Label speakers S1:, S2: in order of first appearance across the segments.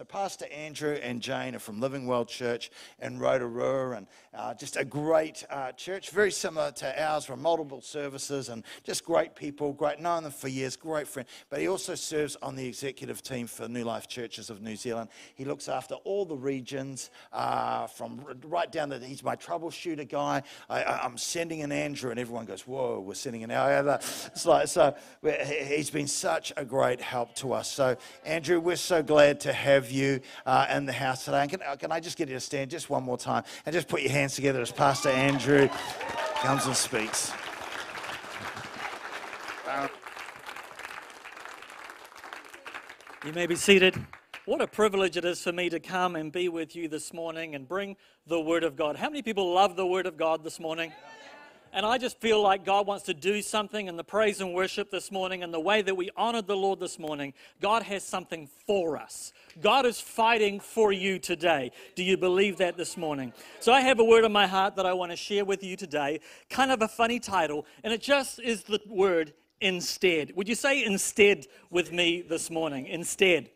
S1: So, Pastor Andrew and Jane are from Living Well Church in Rotorua, and uh, just a great uh, church, very similar to ours, from multiple services, and just great people, great, known them for years, great friend. But he also serves on the executive team for New Life Churches of New Zealand. He looks after all the regions, uh, from right down to, he's my troubleshooter guy. I, am sending an Andrew, and everyone goes, Whoa, we're sending an hour. It's like, so he's been such a great help to us. So, Andrew, we're so glad to have you uh, in the house today. And can, uh, can I just get you to stand just one more time and just put your hands together as Pastor Andrew comes and speaks.
S2: You may be seated. What a privilege it is for me to come and be with you this morning and bring the Word of God. How many people love the Word of God this morning? And I just feel like God wants to do something in the praise and worship this morning and the way that we honored the Lord this morning. God has something for us. God is fighting for you today. Do you believe that this morning? So I have a word in my heart that I want to share with you today. Kind of a funny title, and it just is the word instead. Would you say instead with me this morning? Instead.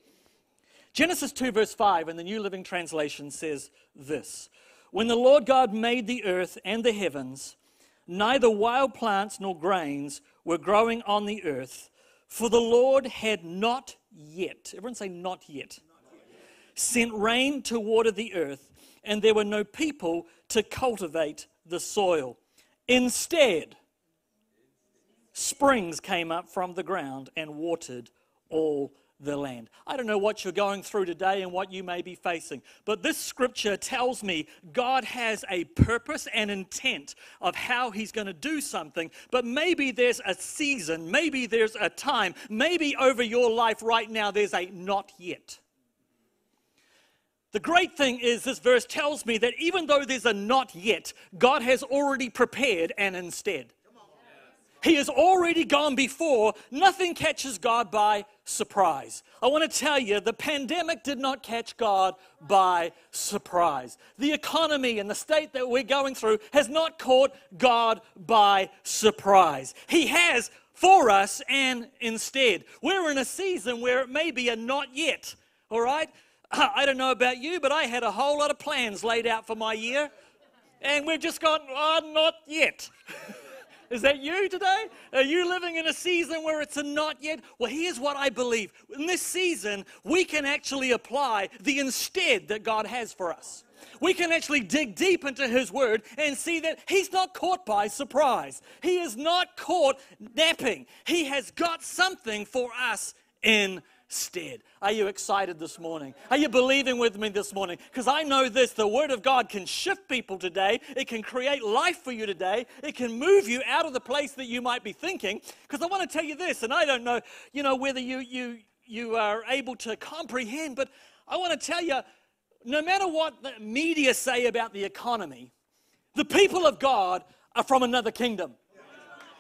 S2: Genesis 2, verse 5 in the New Living Translation says this When the Lord God made the earth and the heavens, neither wild plants nor grains were growing on the earth, for the Lord had not yet, everyone say, not yet, sent rain to water the earth, and there were no people to cultivate the soil. Instead, springs came up from the ground and watered all the land. I don't know what you're going through today and what you may be facing, but this scripture tells me God has a purpose and intent of how He's going to do something, but maybe there's a season, maybe there's a time, maybe over your life right now there's a not yet. The great thing is, this verse tells me that even though there's a not yet, God has already prepared and instead. He has already gone before. Nothing catches God by surprise. I want to tell you, the pandemic did not catch God by surprise. The economy and the state that we're going through has not caught God by surprise. He has for us and instead. We're in a season where it may be a not yet, all right? I don't know about you, but I had a whole lot of plans laid out for my year, and we've just gone, oh, not yet. Is that you today? Are you living in a season where it's a not yet? Well, here's what I believe. In this season, we can actually apply the instead that God has for us. We can actually dig deep into His Word and see that He's not caught by surprise. He is not caught napping. He has got something for us in stead. Are you excited this morning? Are you believing with me this morning? Because I know this the Word of God can shift people today, it can create life for you today, it can move you out of the place that you might be thinking. Because I want to tell you this, and I don't know, you know, whether you, you, you are able to comprehend, but I want to tell you no matter what the media say about the economy, the people of God are from another kingdom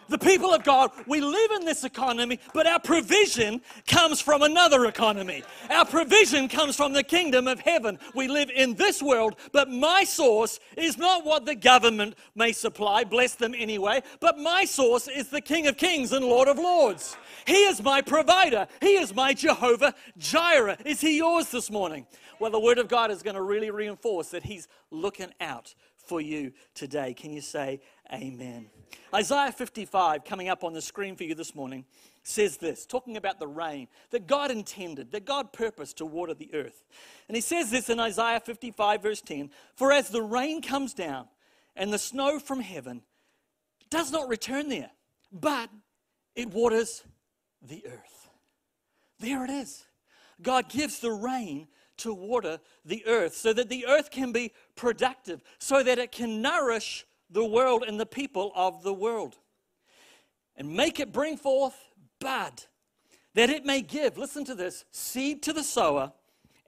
S2: the people of God, we live in this economy, but our provision comes from another economy. Our provision comes from the kingdom of heaven. We live in this world, but my source is not what the government may supply, bless them anyway, but my source is the King of Kings and Lord of Lords. He is my provider. He is my Jehovah Jireh. Is he yours this morning? Well, the Word of God is going to really reinforce that He's looking out for you today. Can you say amen? Isaiah 55, coming up on the screen for you this morning, says this, talking about the rain that God intended, that God purposed to water the earth. And he says this in Isaiah 55, verse 10 For as the rain comes down and the snow from heaven does not return there, but it waters the earth. There it is. God gives the rain to water the earth so that the earth can be productive, so that it can nourish the world and the people of the world. And make it bring forth bud, that it may give, listen to this, seed to the sower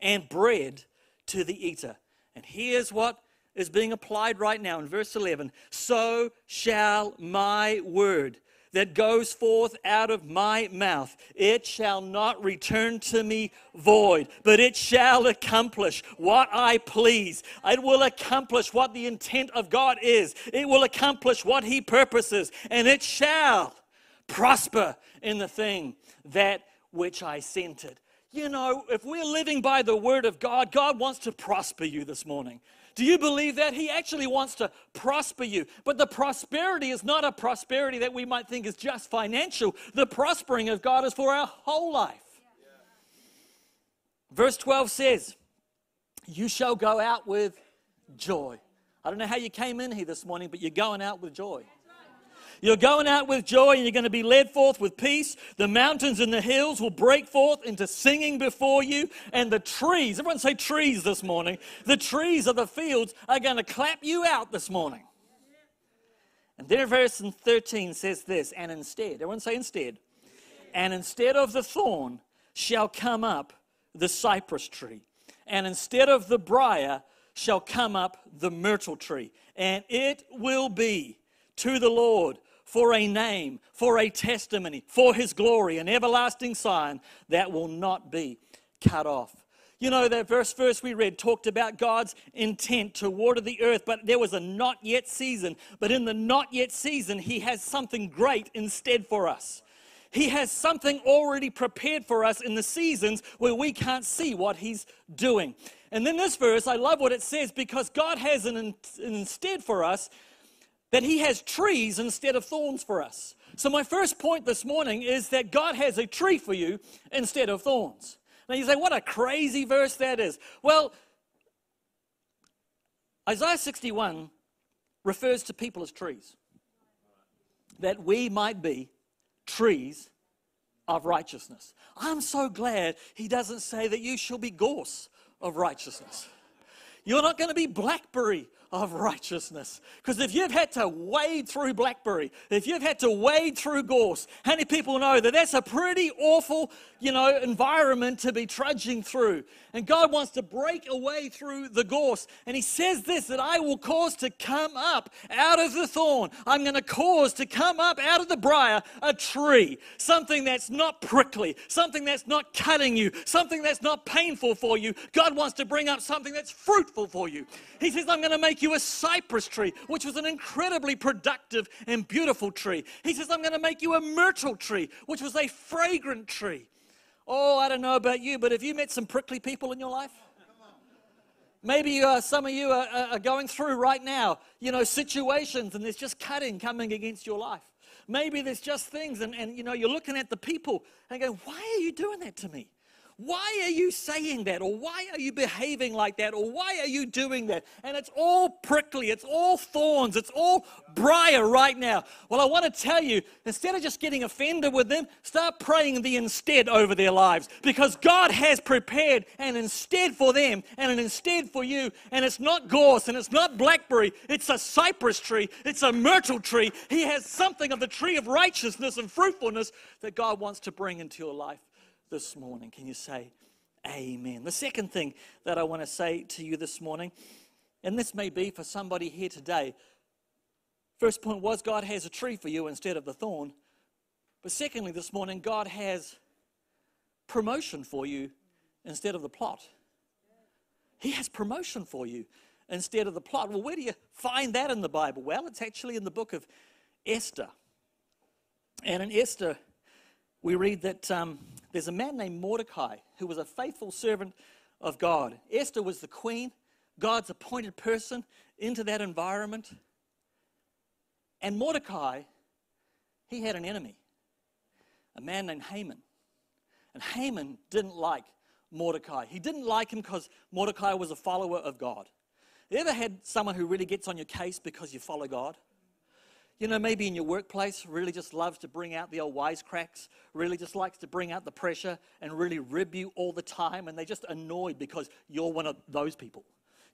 S2: and bread to the eater. And here's what is being applied right now in verse 11 So shall my word that goes forth out of my mouth. It shall not return to me void, but it shall accomplish what I please. It will accomplish what the intent of God is. It will accomplish what He purposes, and it shall prosper in the thing that which I sent it. you know, if we're living by the word of God, God wants to prosper you this morning. Do you believe that? He actually wants to prosper you. But the prosperity is not a prosperity that we might think is just financial. The prospering of God is for our whole life. Verse 12 says, You shall go out with joy. I don't know how you came in here this morning, but you're going out with joy. You're going out with joy and you're going to be led forth with peace. The mountains and the hills will break forth into singing before you. And the trees, everyone say trees this morning, the trees of the fields are going to clap you out this morning. And then verse 13 says this, and instead, everyone say instead, and instead of the thorn shall come up the cypress tree, and instead of the brier shall come up the myrtle tree, and it will be to the Lord for a name, for a testimony, for his glory, an everlasting sign that will not be cut off. You know, that verse first we read talked about God's intent to water the earth, but there was a not yet season. But in the not yet season, He has something great instead for us. He has something already prepared for us in the seasons where we can't see what He's doing. And then this verse, I love what it says because God has an, an instead for us that He has trees instead of thorns for us. So, my first point this morning is that God has a tree for you instead of thorns. Now, you say, what a crazy verse that is. Well, Isaiah 61 refers to people as trees, that we might be trees of righteousness. I'm so glad he doesn't say that you shall be gorse of righteousness. You're not going to be blackberry of righteousness. Because if you've had to wade through Blackberry, if you've had to wade through Gorse, how many people know that that's a pretty awful, you know, environment to be trudging through? And God wants to break away through the gorse. And He says this that I will cause to come up out of the thorn. I'm going to cause to come up out of the briar a tree, something that's not prickly, something that's not cutting you, something that's not painful for you. God wants to bring up something that's fruitful for you. He says, I'm going to make you a cypress tree, which was an incredibly productive and beautiful tree. He says, I'm going to make you a myrtle tree, which was a fragrant tree. Oh, I don't know about you, but have you met some prickly people in your life? Maybe uh, some of you are, are going through right now, you know, situations and there's just cutting coming against your life. Maybe there's just things and, and you know, you're looking at the people and going, why are you doing that to me? Why are you saying that? Or why are you behaving like that? Or why are you doing that? And it's all prickly, it's all thorns, it's all briar right now. Well, I want to tell you instead of just getting offended with them, start praying the instead over their lives because God has prepared an instead for them and an instead for you. And it's not gorse and it's not blackberry, it's a cypress tree, it's a myrtle tree. He has something of the tree of righteousness and fruitfulness that God wants to bring into your life this morning. Can you say amen? The second thing that I want to say to you this morning, and this may be for somebody here today. First point was God has a tree for you instead of the thorn. But secondly, this morning, God has promotion for you instead of the plot. He has promotion for you instead of the plot. Well, where do you find that in the Bible? Well, it's actually in the book of Esther. And in Esther, we read that um, there's a man named Mordecai who was a faithful servant of God. Esther was the queen, God's appointed person into that environment. And Mordecai, he had an enemy, a man named Haman. And Haman didn't like Mordecai. He didn't like him because Mordecai was a follower of God. You ever had someone who really gets on your case because you follow God? You know, maybe in your workplace, really just loves to bring out the old wisecracks, really just likes to bring out the pressure and really rib you all the time, and they're just annoyed because you're one of those people.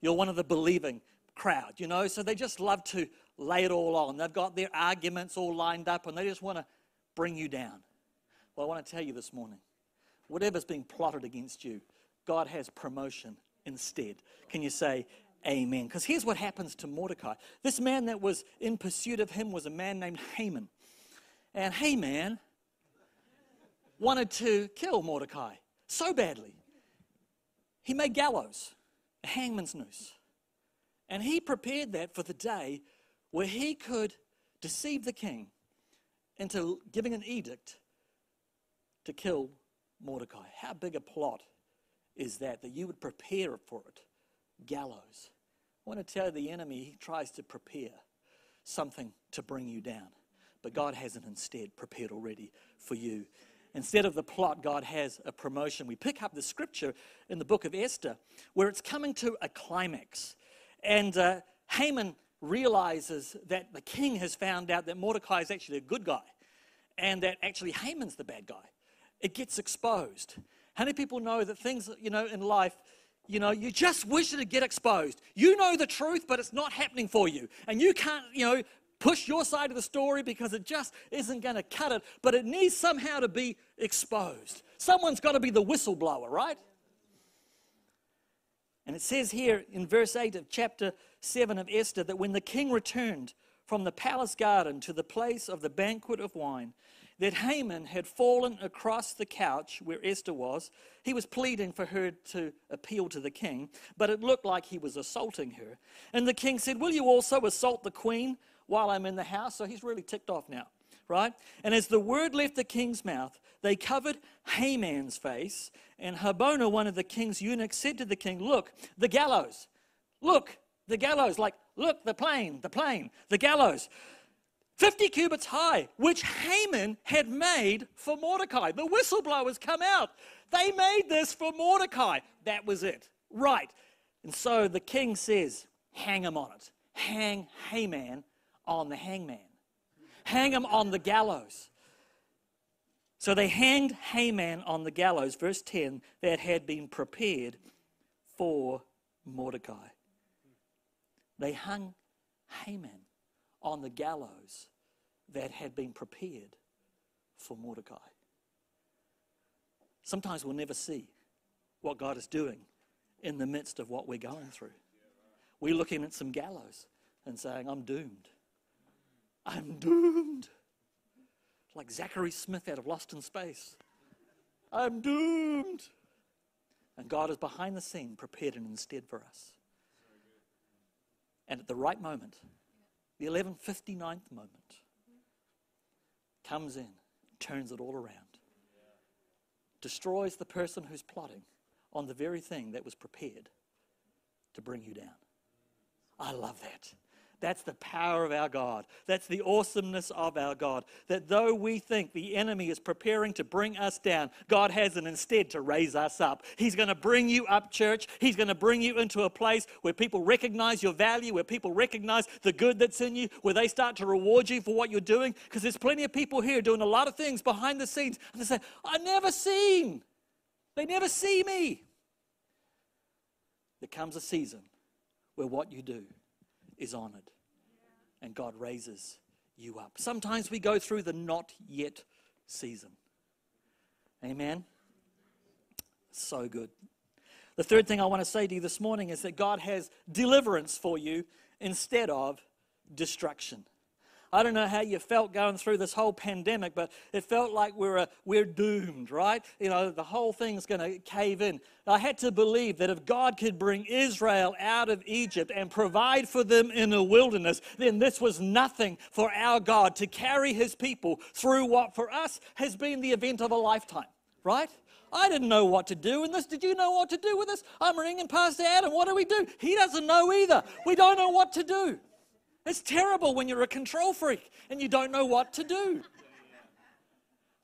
S2: You're one of the believing crowd, you know, so they just love to lay it all on. They've got their arguments all lined up and they just want to bring you down. Well, I want to tell you this morning whatever's being plotted against you, God has promotion instead. Can you say, Amen. Because here's what happens to Mordecai. This man that was in pursuit of him was a man named Haman. And Haman wanted to kill Mordecai so badly. He made gallows, a hangman's noose. And he prepared that for the day where he could deceive the king into giving an edict to kill Mordecai. How big a plot is that that you would prepare for it? Gallows. I want to tell the enemy he tries to prepare something to bring you down. But God hasn't instead prepared already for you. Instead of the plot, God has a promotion. We pick up the scripture in the book of Esther where it's coming to a climax. And uh, Haman realizes that the king has found out that Mordecai is actually a good guy and that actually Haman's the bad guy. It gets exposed. How many people know that things, you know, in life, you know, you just wish it to get exposed. You know the truth, but it's not happening for you. And you can't, you know, push your side of the story because it just isn't going to cut it, but it needs somehow to be exposed. Someone's got to be the whistleblower, right? And it says here in verse 8 of chapter 7 of Esther that when the king returned from the palace garden to the place of the banquet of wine, that Haman had fallen across the couch where Esther was. He was pleading for her to appeal to the king, but it looked like he was assaulting her. And the king said, Will you also assault the queen while I'm in the house? So he's really ticked off now, right? And as the word left the king's mouth, they covered Haman's face. And Harbona, one of the king's eunuchs, said to the king, Look, the gallows. Look, the gallows. Like, look, the plane, the plane, the gallows. 50 cubits high, which Haman had made for Mordecai. The whistleblowers come out. They made this for Mordecai. That was it. Right. And so the king says, hang him on it. Hang Haman on the hangman. Hang him on the gallows. So they hanged Haman on the gallows, verse 10, that had been prepared for Mordecai. They hung Haman on the gallows that had been prepared for Mordecai. Sometimes we'll never see what God is doing in the midst of what we're going through. We're looking at some gallows and saying, I'm doomed. I'm doomed. Like Zachary Smith out of Lost in Space. I'm doomed. And God is behind the scene, prepared and instead for us. And at the right moment, the 1159th moment, comes in, turns it all around, destroys the person who's plotting on the very thing that was prepared to bring you down. I love that. That's the power of our God. That's the awesomeness of our God. That though we think the enemy is preparing to bring us down, God has it instead to raise us up. He's going to bring you up, church. He's going to bring you into a place where people recognize your value, where people recognize the good that's in you, where they start to reward you for what you're doing. Because there's plenty of people here doing a lot of things behind the scenes. And they say, I never seen. They never see me. There comes a season where what you do is honored. And God raises you up. Sometimes we go through the not yet season. Amen. So good. The third thing I want to say to you this morning is that God has deliverance for you instead of destruction. I don't know how you felt going through this whole pandemic, but it felt like we're, a, we're doomed, right? You know, the whole thing's going to cave in. I had to believe that if God could bring Israel out of Egypt and provide for them in the wilderness, then this was nothing for our God to carry his people through what for us has been the event of a lifetime, right? I didn't know what to do in this. Did you know what to do with this? I'm ringing Pastor Adam. What do we do? He doesn't know either. We don't know what to do. It's terrible when you're a control freak and you don't know what to do.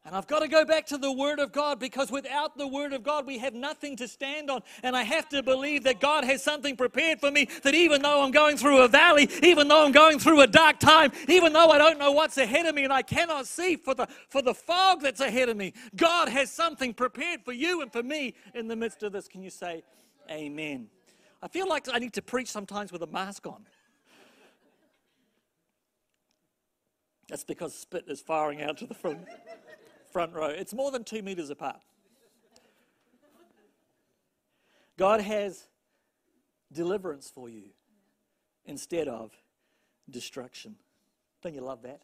S2: And I've got to go back to the Word of God because without the Word of God, we have nothing to stand on. And I have to believe that God has something prepared for me that even though I'm going through a valley, even though I'm going through a dark time, even though I don't know what's ahead of me and I cannot see for the, for the fog that's ahead of me, God has something prepared for you and for me in the midst of this. Can you say, Amen? I feel like I need to preach sometimes with a mask on. That's because spit is firing out to the front, front row. It's more than two meters apart. God has deliverance for you instead of destruction. Don't you love that?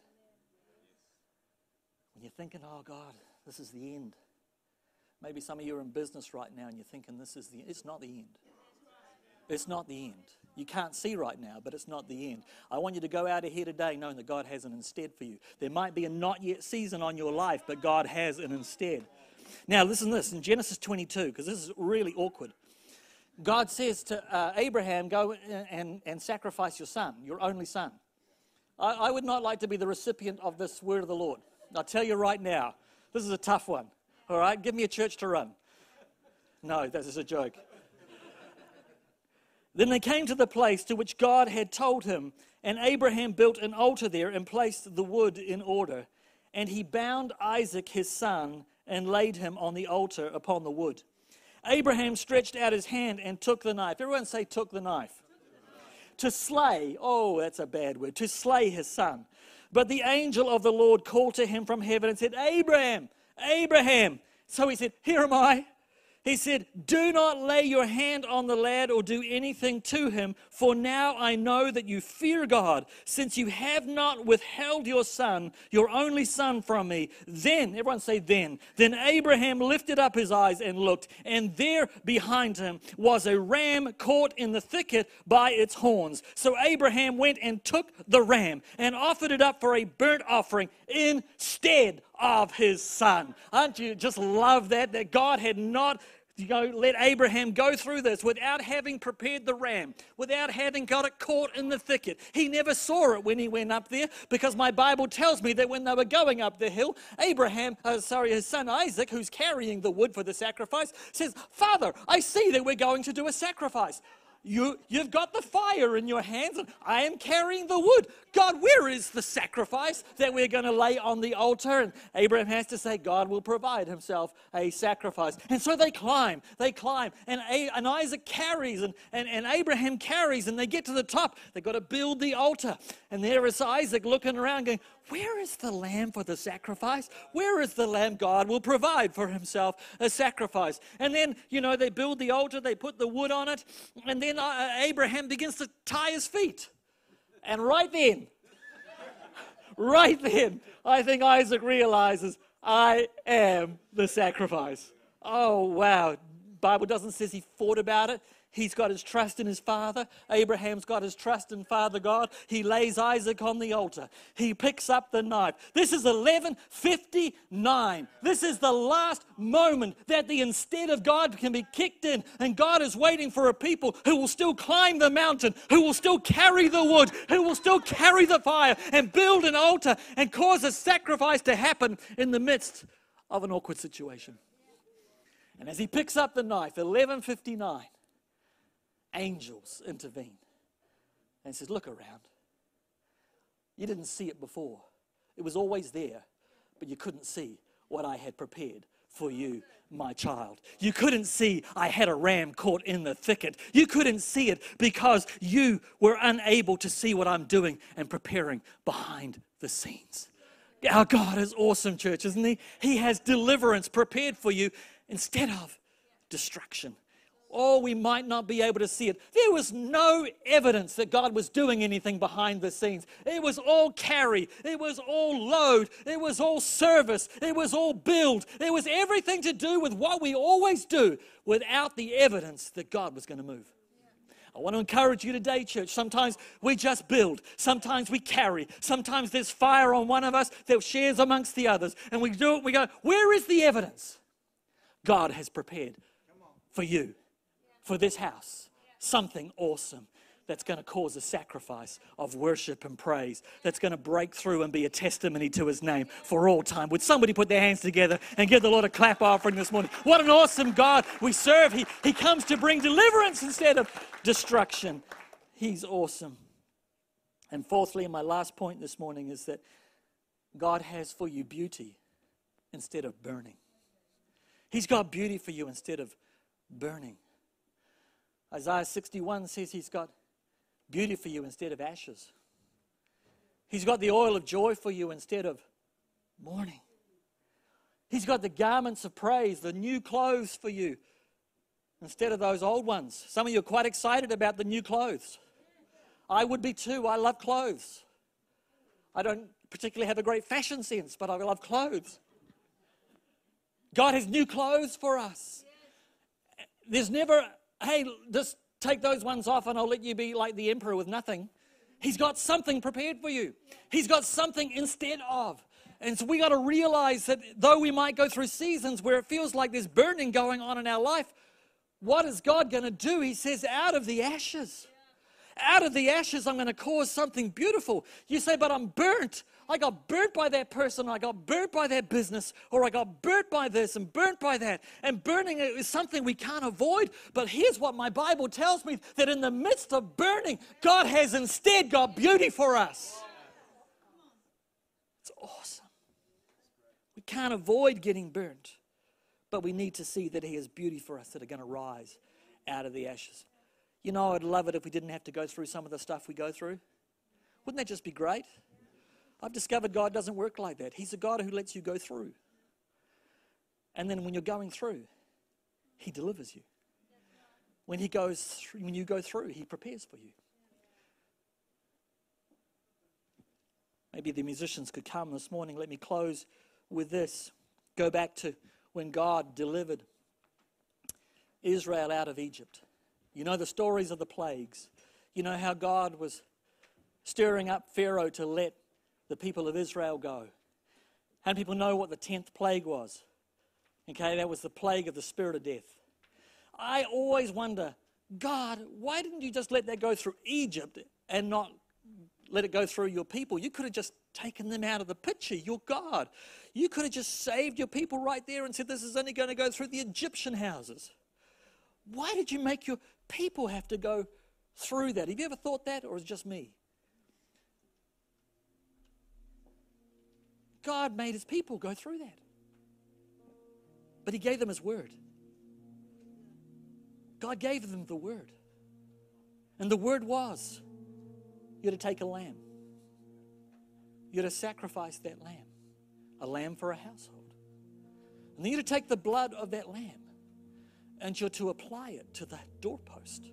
S2: When you're thinking, oh God, this is the end. Maybe some of you are in business right now and you're thinking this is the end. It's not the end. It's not the end. You can't see right now, but it's not the end. I want you to go out of here today knowing that God has an instead for you. There might be a not yet season on your life, but God has an instead. Now, listen to this in Genesis 22, because this is really awkward. God says to uh, Abraham, Go and, and sacrifice your son, your only son. I, I would not like to be the recipient of this word of the Lord. I'll tell you right now, this is a tough one. All right, give me a church to run. No, that is a joke. Then they came to the place to which God had told him, and Abraham built an altar there and placed the wood in order. And he bound Isaac his son and laid him on the altar upon the wood. Abraham stretched out his hand and took the knife. Everyone say, took the knife. To slay, oh, that's a bad word, to slay his son. But the angel of the Lord called to him from heaven and said, Abraham, Abraham. So he said, Here am I. He said, Do not lay your hand on the lad or do anything to him, for now I know that you fear God, since you have not withheld your son, your only son, from me. Then, everyone say, then. Then Abraham lifted up his eyes and looked, and there behind him was a ram caught in the thicket by its horns. So Abraham went and took the ram and offered it up for a burnt offering instead of his son. Aren't you just love that? That God had not you know, let Abraham go through this without having prepared the ram, without having got it caught in the thicket. He never saw it when he went up there because my Bible tells me that when they were going up the hill, Abraham, uh, sorry, his son Isaac, who's carrying the wood for the sacrifice, says, Father, I see that we're going to do a sacrifice. You, you've got the fire in your hands, and I am carrying the wood. God, where is the sacrifice that we're going to lay on the altar? And Abraham has to say, God will provide himself a sacrifice. And so they climb, they climb, and, and Isaac carries, and, and, and Abraham carries, and they get to the top. They've got to build the altar. And there is Isaac looking around, going, where is the lamb for the sacrifice? Where is the lamb? God will provide for himself a sacrifice. And then, you know, they build the altar, they put the wood on it, and then uh, Abraham begins to tie his feet. And right then, right then, I think Isaac realizes, I am the sacrifice. Oh, wow. Bible doesn't say he thought about it. He's got his trust in his father. Abraham's got his trust in Father God. He lays Isaac on the altar. He picks up the knife. This is 1159. This is the last moment that the instead of God can be kicked in. And God is waiting for a people who will still climb the mountain, who will still carry the wood, who will still carry the fire and build an altar and cause a sacrifice to happen in the midst of an awkward situation. And as he picks up the knife, 1159 angels intervene and says, Look around. You didn't see it before. It was always there, but you couldn't see what I had prepared for you, my child. You couldn't see I had a ram caught in the thicket. You couldn't see it because you were unable to see what I'm doing and preparing behind the scenes. Our God is awesome, church, isn't He? He has deliverance prepared for you instead of destruction oh, we might not be able to see it. There was no evidence that God was doing anything behind the scenes. It was all carry, it was all load, it was all service, it was all build. It was everything to do with what we always do without the evidence that God was going to move. I want to encourage you today, church. Sometimes we just build. Sometimes we carry. Sometimes there's fire on one of us that shares amongst the others. And we do it, we go, where is the evidence? God has prepared for you for this house something awesome that's going to cause a sacrifice of worship and praise that's going to break through and be a testimony to his name for all time. Would somebody put their hands together and give the Lord a clap offering this morning? What an awesome God we serve. He, he comes to bring deliverance instead of destruction. He's awesome. And fourthly, and my last point this morning is that God has for you beauty instead of burning. He's got beauty for you instead of burning. Isaiah 61 says he's got beauty for you instead of ashes. He's got the oil of joy for you instead of mourning. He's got the garments of praise, the new clothes for you instead of those old ones. Some of you are quite excited about the new clothes. I would be too. I love clothes. I don't particularly have a great fashion sense, but I love clothes. God has new clothes for us. There's never hey, just take those ones off and I'll let you be like the emperor with nothing. He's got something prepared for you. He's got something instead of. And so we got to realize that though we might go through seasons where it feels like there's burning going on in our life, what is God going to do? He says, out of the ashes. Out of the ashes, I'm going to cause something beautiful. You say, but I'm burnt. I got burnt by that person, I got burnt by that business, or I got burnt by this and burnt by that. And burning is something we can't avoid. But here's what my Bible tells me that in the midst of burning, God has instead got beauty for us. It's awesome. We can't avoid getting burnt, but we need to see that He has beauty for us that are going to rise out of the ashes. You know, I'd love it if we didn't have to go through some of the stuff we go through. Wouldn't that just be great? I've discovered God doesn't work like that. He's a God who lets you go through. And then when you're going through, He delivers you. When He goes through, when you go through, He prepares for you. Maybe the musicians could come this morning. Let me close with this. Go back to when God delivered Israel out of Egypt. You know the stories of the plagues. You know how God was stirring up Pharaoh to let the people of Israel go. How many people know what the 10th plague was? Okay, that was the plague of the spirit of death. I always wonder, God, why didn't you just let that go through Egypt and not let it go through your people? You could have just taken them out of the picture. You're God. You could have just saved your people right there and said, This is only going to go through the Egyptian houses. Why did you make your people have to go through that? Have you ever thought that, or is it just me? God made his people go through that. But he gave them his word. God gave them the word. And the word was you're to take a lamb, you're to sacrifice that lamb, a lamb for a household. And then you're to take the blood of that lamb and you're to apply it to the doorpost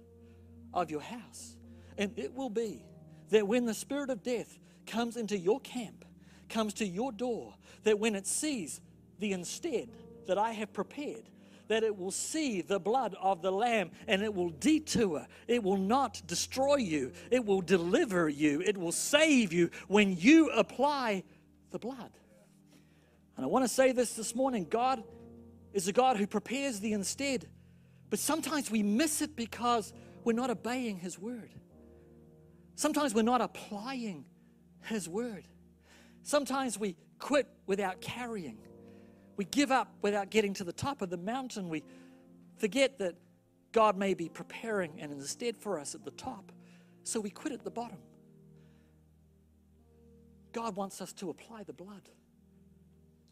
S2: of your house. And it will be that when the spirit of death comes into your camp, comes to your door, that when it sees the instead that I have prepared, that it will see the blood of the Lamb and it will detour. It will not destroy you. It will deliver you. It will save you when you apply the blood. And I want to say this this morning God is a God who prepares the instead, but sometimes we miss it because we're not obeying His word. Sometimes we're not applying His word. Sometimes we quit without carrying. We give up without getting to the top of the mountain. We forget that God may be preparing and instead for us at the top. So we quit at the bottom. God wants us to apply the blood.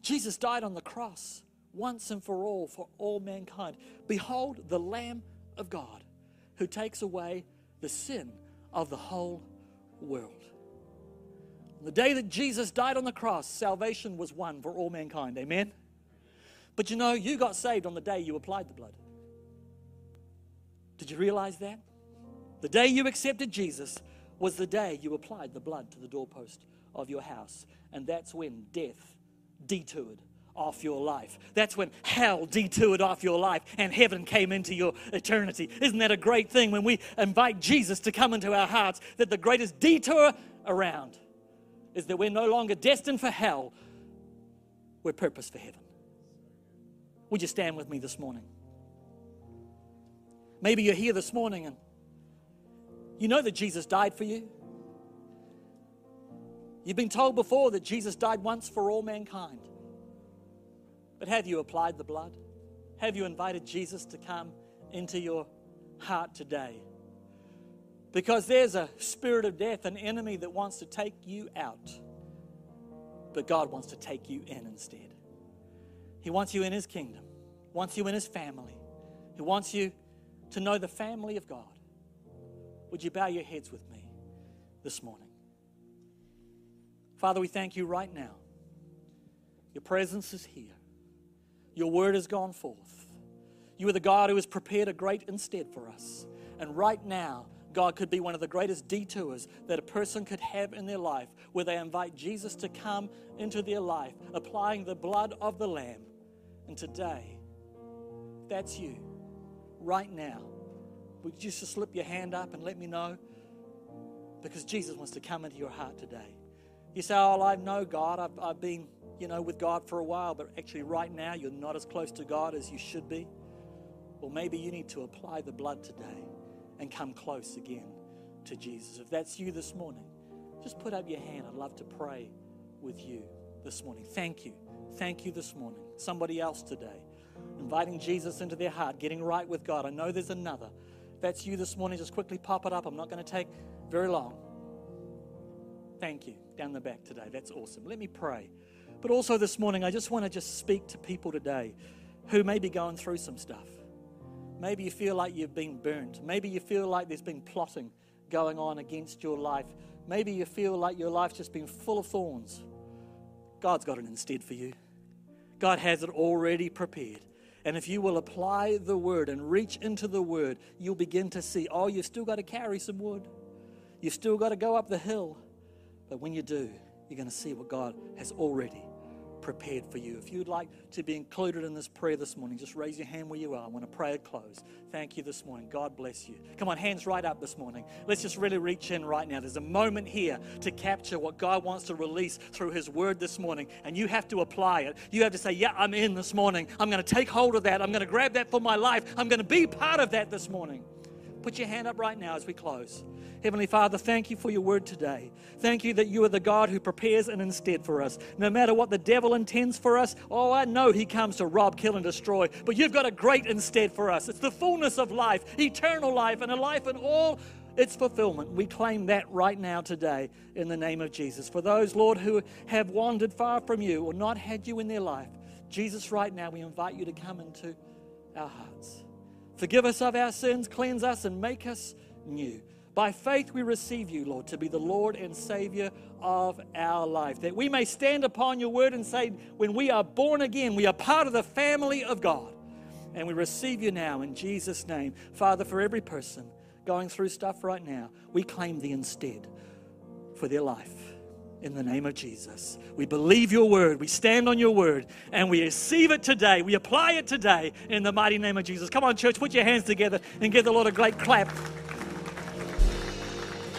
S2: Jesus died on the cross once and for all for all mankind. Behold, the Lamb of God who takes away the sin of the whole world. The day that Jesus died on the cross, salvation was won for all mankind. Amen? But you know, you got saved on the day you applied the blood. Did you realize that? The day you accepted Jesus was the day you applied the blood to the doorpost of your house. And that's when death detoured off your life. That's when hell detoured off your life and heaven came into your eternity. Isn't that a great thing when we invite Jesus to come into our hearts? That the greatest detour around is that we're no longer destined for hell, we're purposed for heaven. Would you stand with me this morning? Maybe you're here this morning and you know that Jesus died for you. You've been told before that Jesus died once for all mankind. But have you applied the blood? Have you invited Jesus to come into your heart today? Because there's a spirit of death, an enemy that wants to take you out. But God wants to take you in instead. He wants you in His kingdom, wants you in His family. He wants you to know the family of God. Would you bow your heads with me this morning? Father, we thank you right now. Your presence is here. Your word has gone forth. You are the God who has prepared a great instead for us. And right now, God could be one of the greatest detours that a person could have in their life, where they invite Jesus to come into their life, applying the blood of the Lamb. And today, that's you, right now, would you just slip your hand up and let me know? Because Jesus wants to come into your heart today. You say, Oh, I know God. I've, I've been, you know, with God for a while, but actually right now you're not as close to God as you should be. Well, maybe you need to apply the blood today and come close again to Jesus. If that's you this morning, just put up your hand. I'd love to pray with you this morning. Thank you. Thank you this morning. Somebody else today, inviting Jesus into their heart, getting right with God. I know there's another. If that's you this morning, just quickly pop it up. I'm not going to take very long. Thank you. Down the back today. That's awesome. Let me pray. But also this morning, I just want to just speak to people today who may be going through some stuff. Maybe you feel like you've been burnt. Maybe you feel like there's been plotting going on against your life. Maybe you feel like your life's just been full of thorns. God's got it instead for you. God has it already prepared. And if you will apply the word and reach into the word, you'll begin to see oh, you've still got to carry some wood. You've still got to go up the hill. But when you do, you're going to see what God has already prepared for you. If you'd like to be included in this prayer this morning, just raise your hand where you are. I want to pray it close. Thank you this morning. God bless you. Come on, hands right up this morning. Let's just really reach in right now. There's a moment here to capture what God wants to release through His Word this morning, and you have to apply it. You have to say, Yeah, I'm in this morning. I'm going to take hold of that. I'm going to grab that for my life. I'm going to be part of that this morning. Put your hand up right now as we close. Heavenly Father, thank you for your word today. Thank you that you are the God who prepares an instead for us. No matter what the devil intends for us, oh, I know he comes to rob, kill, and destroy, but you've got a great instead for us. It's the fullness of life, eternal life, and a life in all its fulfillment. We claim that right now today in the name of Jesus. For those, Lord, who have wandered far from you or not had you in their life, Jesus, right now, we invite you to come into our hearts. Forgive us of our sins, cleanse us, and make us new. By faith, we receive you, Lord, to be the Lord and Savior of our life. That we may stand upon your word and say, when we are born again, we are part of the family of God. And we receive you now in Jesus' name. Father, for every person going through stuff right now, we claim the instead for their life in the name of Jesus. We believe your word, we stand on your word, and we receive it today. We apply it today in the mighty name of Jesus. Come on, church, put your hands together and give the Lord a great clap